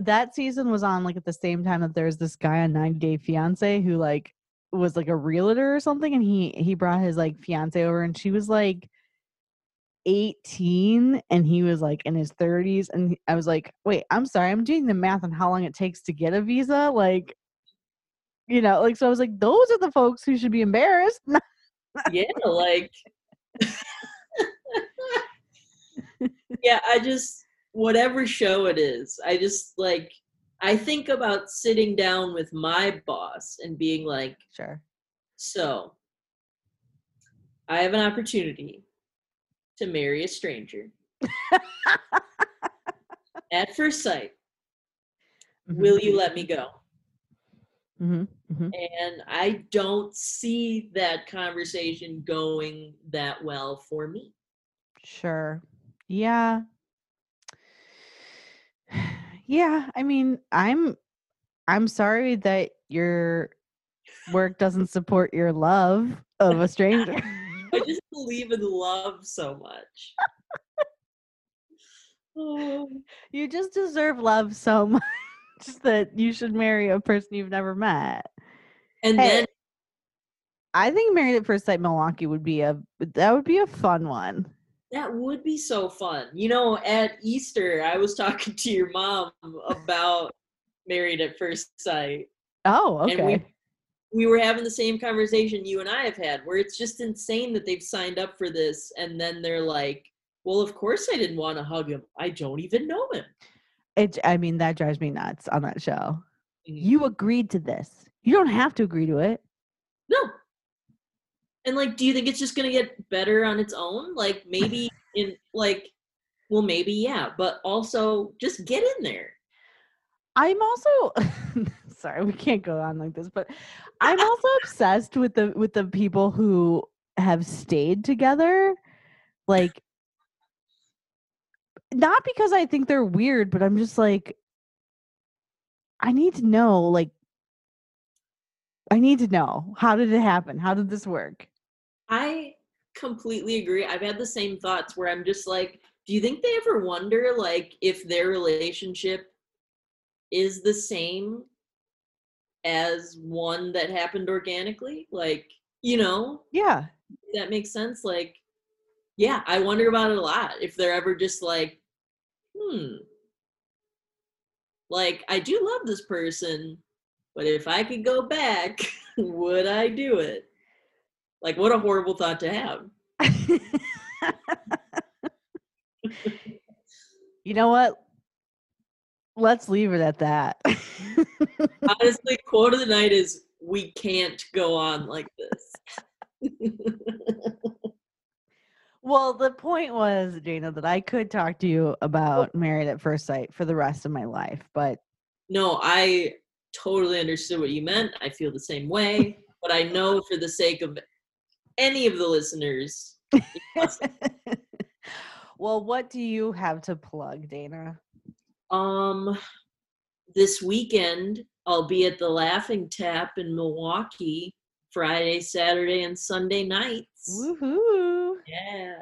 that season was on like at the same time that there's this guy on 90 Day Fiance who like was like a realtor or something and he he brought his like fiance over and she was like 18 and he was like in his 30s and I was like wait I'm sorry I'm doing the math on how long it takes to get a visa like you know like so I was like those are the folks who should be embarrassed. Yeah, like yeah, I just whatever show it is, I just like I think about sitting down with my boss and being like, sure so I have an opportunity to marry a stranger at first sight. Will you let me go? hmm hmm And I don't see that conversation going that well for me. Sure. Yeah. Yeah, I mean, I'm I'm sorry that your work doesn't support your love of a stranger. I just believe in love so much. Oh, you just deserve love so much that you should marry a person you've never met. and Hey. then I think Married at First Sight Milwaukee would be a that would be a fun one. That would be so fun. You know, at Easter, I was talking to your mom about Married at First Sight. Oh, And okay. we we were having the same conversation you and I have had, where it's just insane that they've signed up for this, and then they're like, "Well, of course I didn't want to hug him. I don't even know him." It I mean that drives me nuts on that show. Mhm. You agreed to this. You don't have to agree to it. No. And like, do you think it's just gonna get better on its own? Like maybe in like, well, maybe yeah, but also just get in there. I'm also sorry, we can't go on like this, but I'm also obsessed with the with the people who have stayed together. Like not because I think they're weird, but I'm just like I need to know like I need to know. How did it happen? How did this work? I completely agree. I've had the same thoughts where I'm just like, do you think they ever wonder like if their relationship is the same as one that happened organically? Like, you know, Yeah. that makes sense. Like, yeah, I wonder about it a lot. If they're ever just like, hmm, like I do love this person, but if I could go back, would I do it? Like, what a horrible thought to have. you know what? Let's leave it at that. Honestly, quote of the night is we can't go on like this. well, the point was, Dana, that I could talk to you about Married at First Sight for the rest of my life, but no, I totally understood what you meant. I feel the same way, but I know for the sake of any of the listeners, well, what do you have to plug, Dana? um this weekend I'll be at the Laughing Tap in Milwaukee Friday, Saturday, and Sunday nights. Woohoo! Yeah.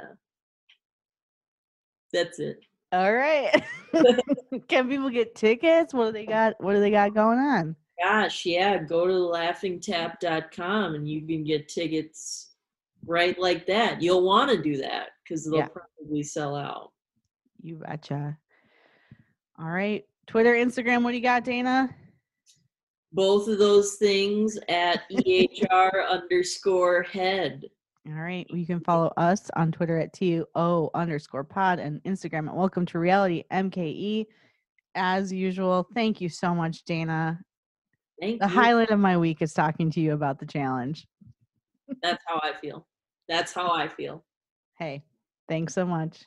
That's it. All right. Can people get tickets? What do they got? What do they got going on? Gosh, yeah, go to laughingtap.com and you can get tickets right like that. You'll want to do that because they'll Yeah. probably sell out. You betcha. All right. Twitter, Instagram, what do you got, Dana? Both of those things at EHR underscore head. All right. Well, you can follow us on Twitter at TO underscore pod and Instagram at welcome to reality MKE. As usual, thank you so much, Dana. Thank The you. highlight of my week is talking to you about the challenge. That's how I feel. That's how I feel. Hey, thanks so much.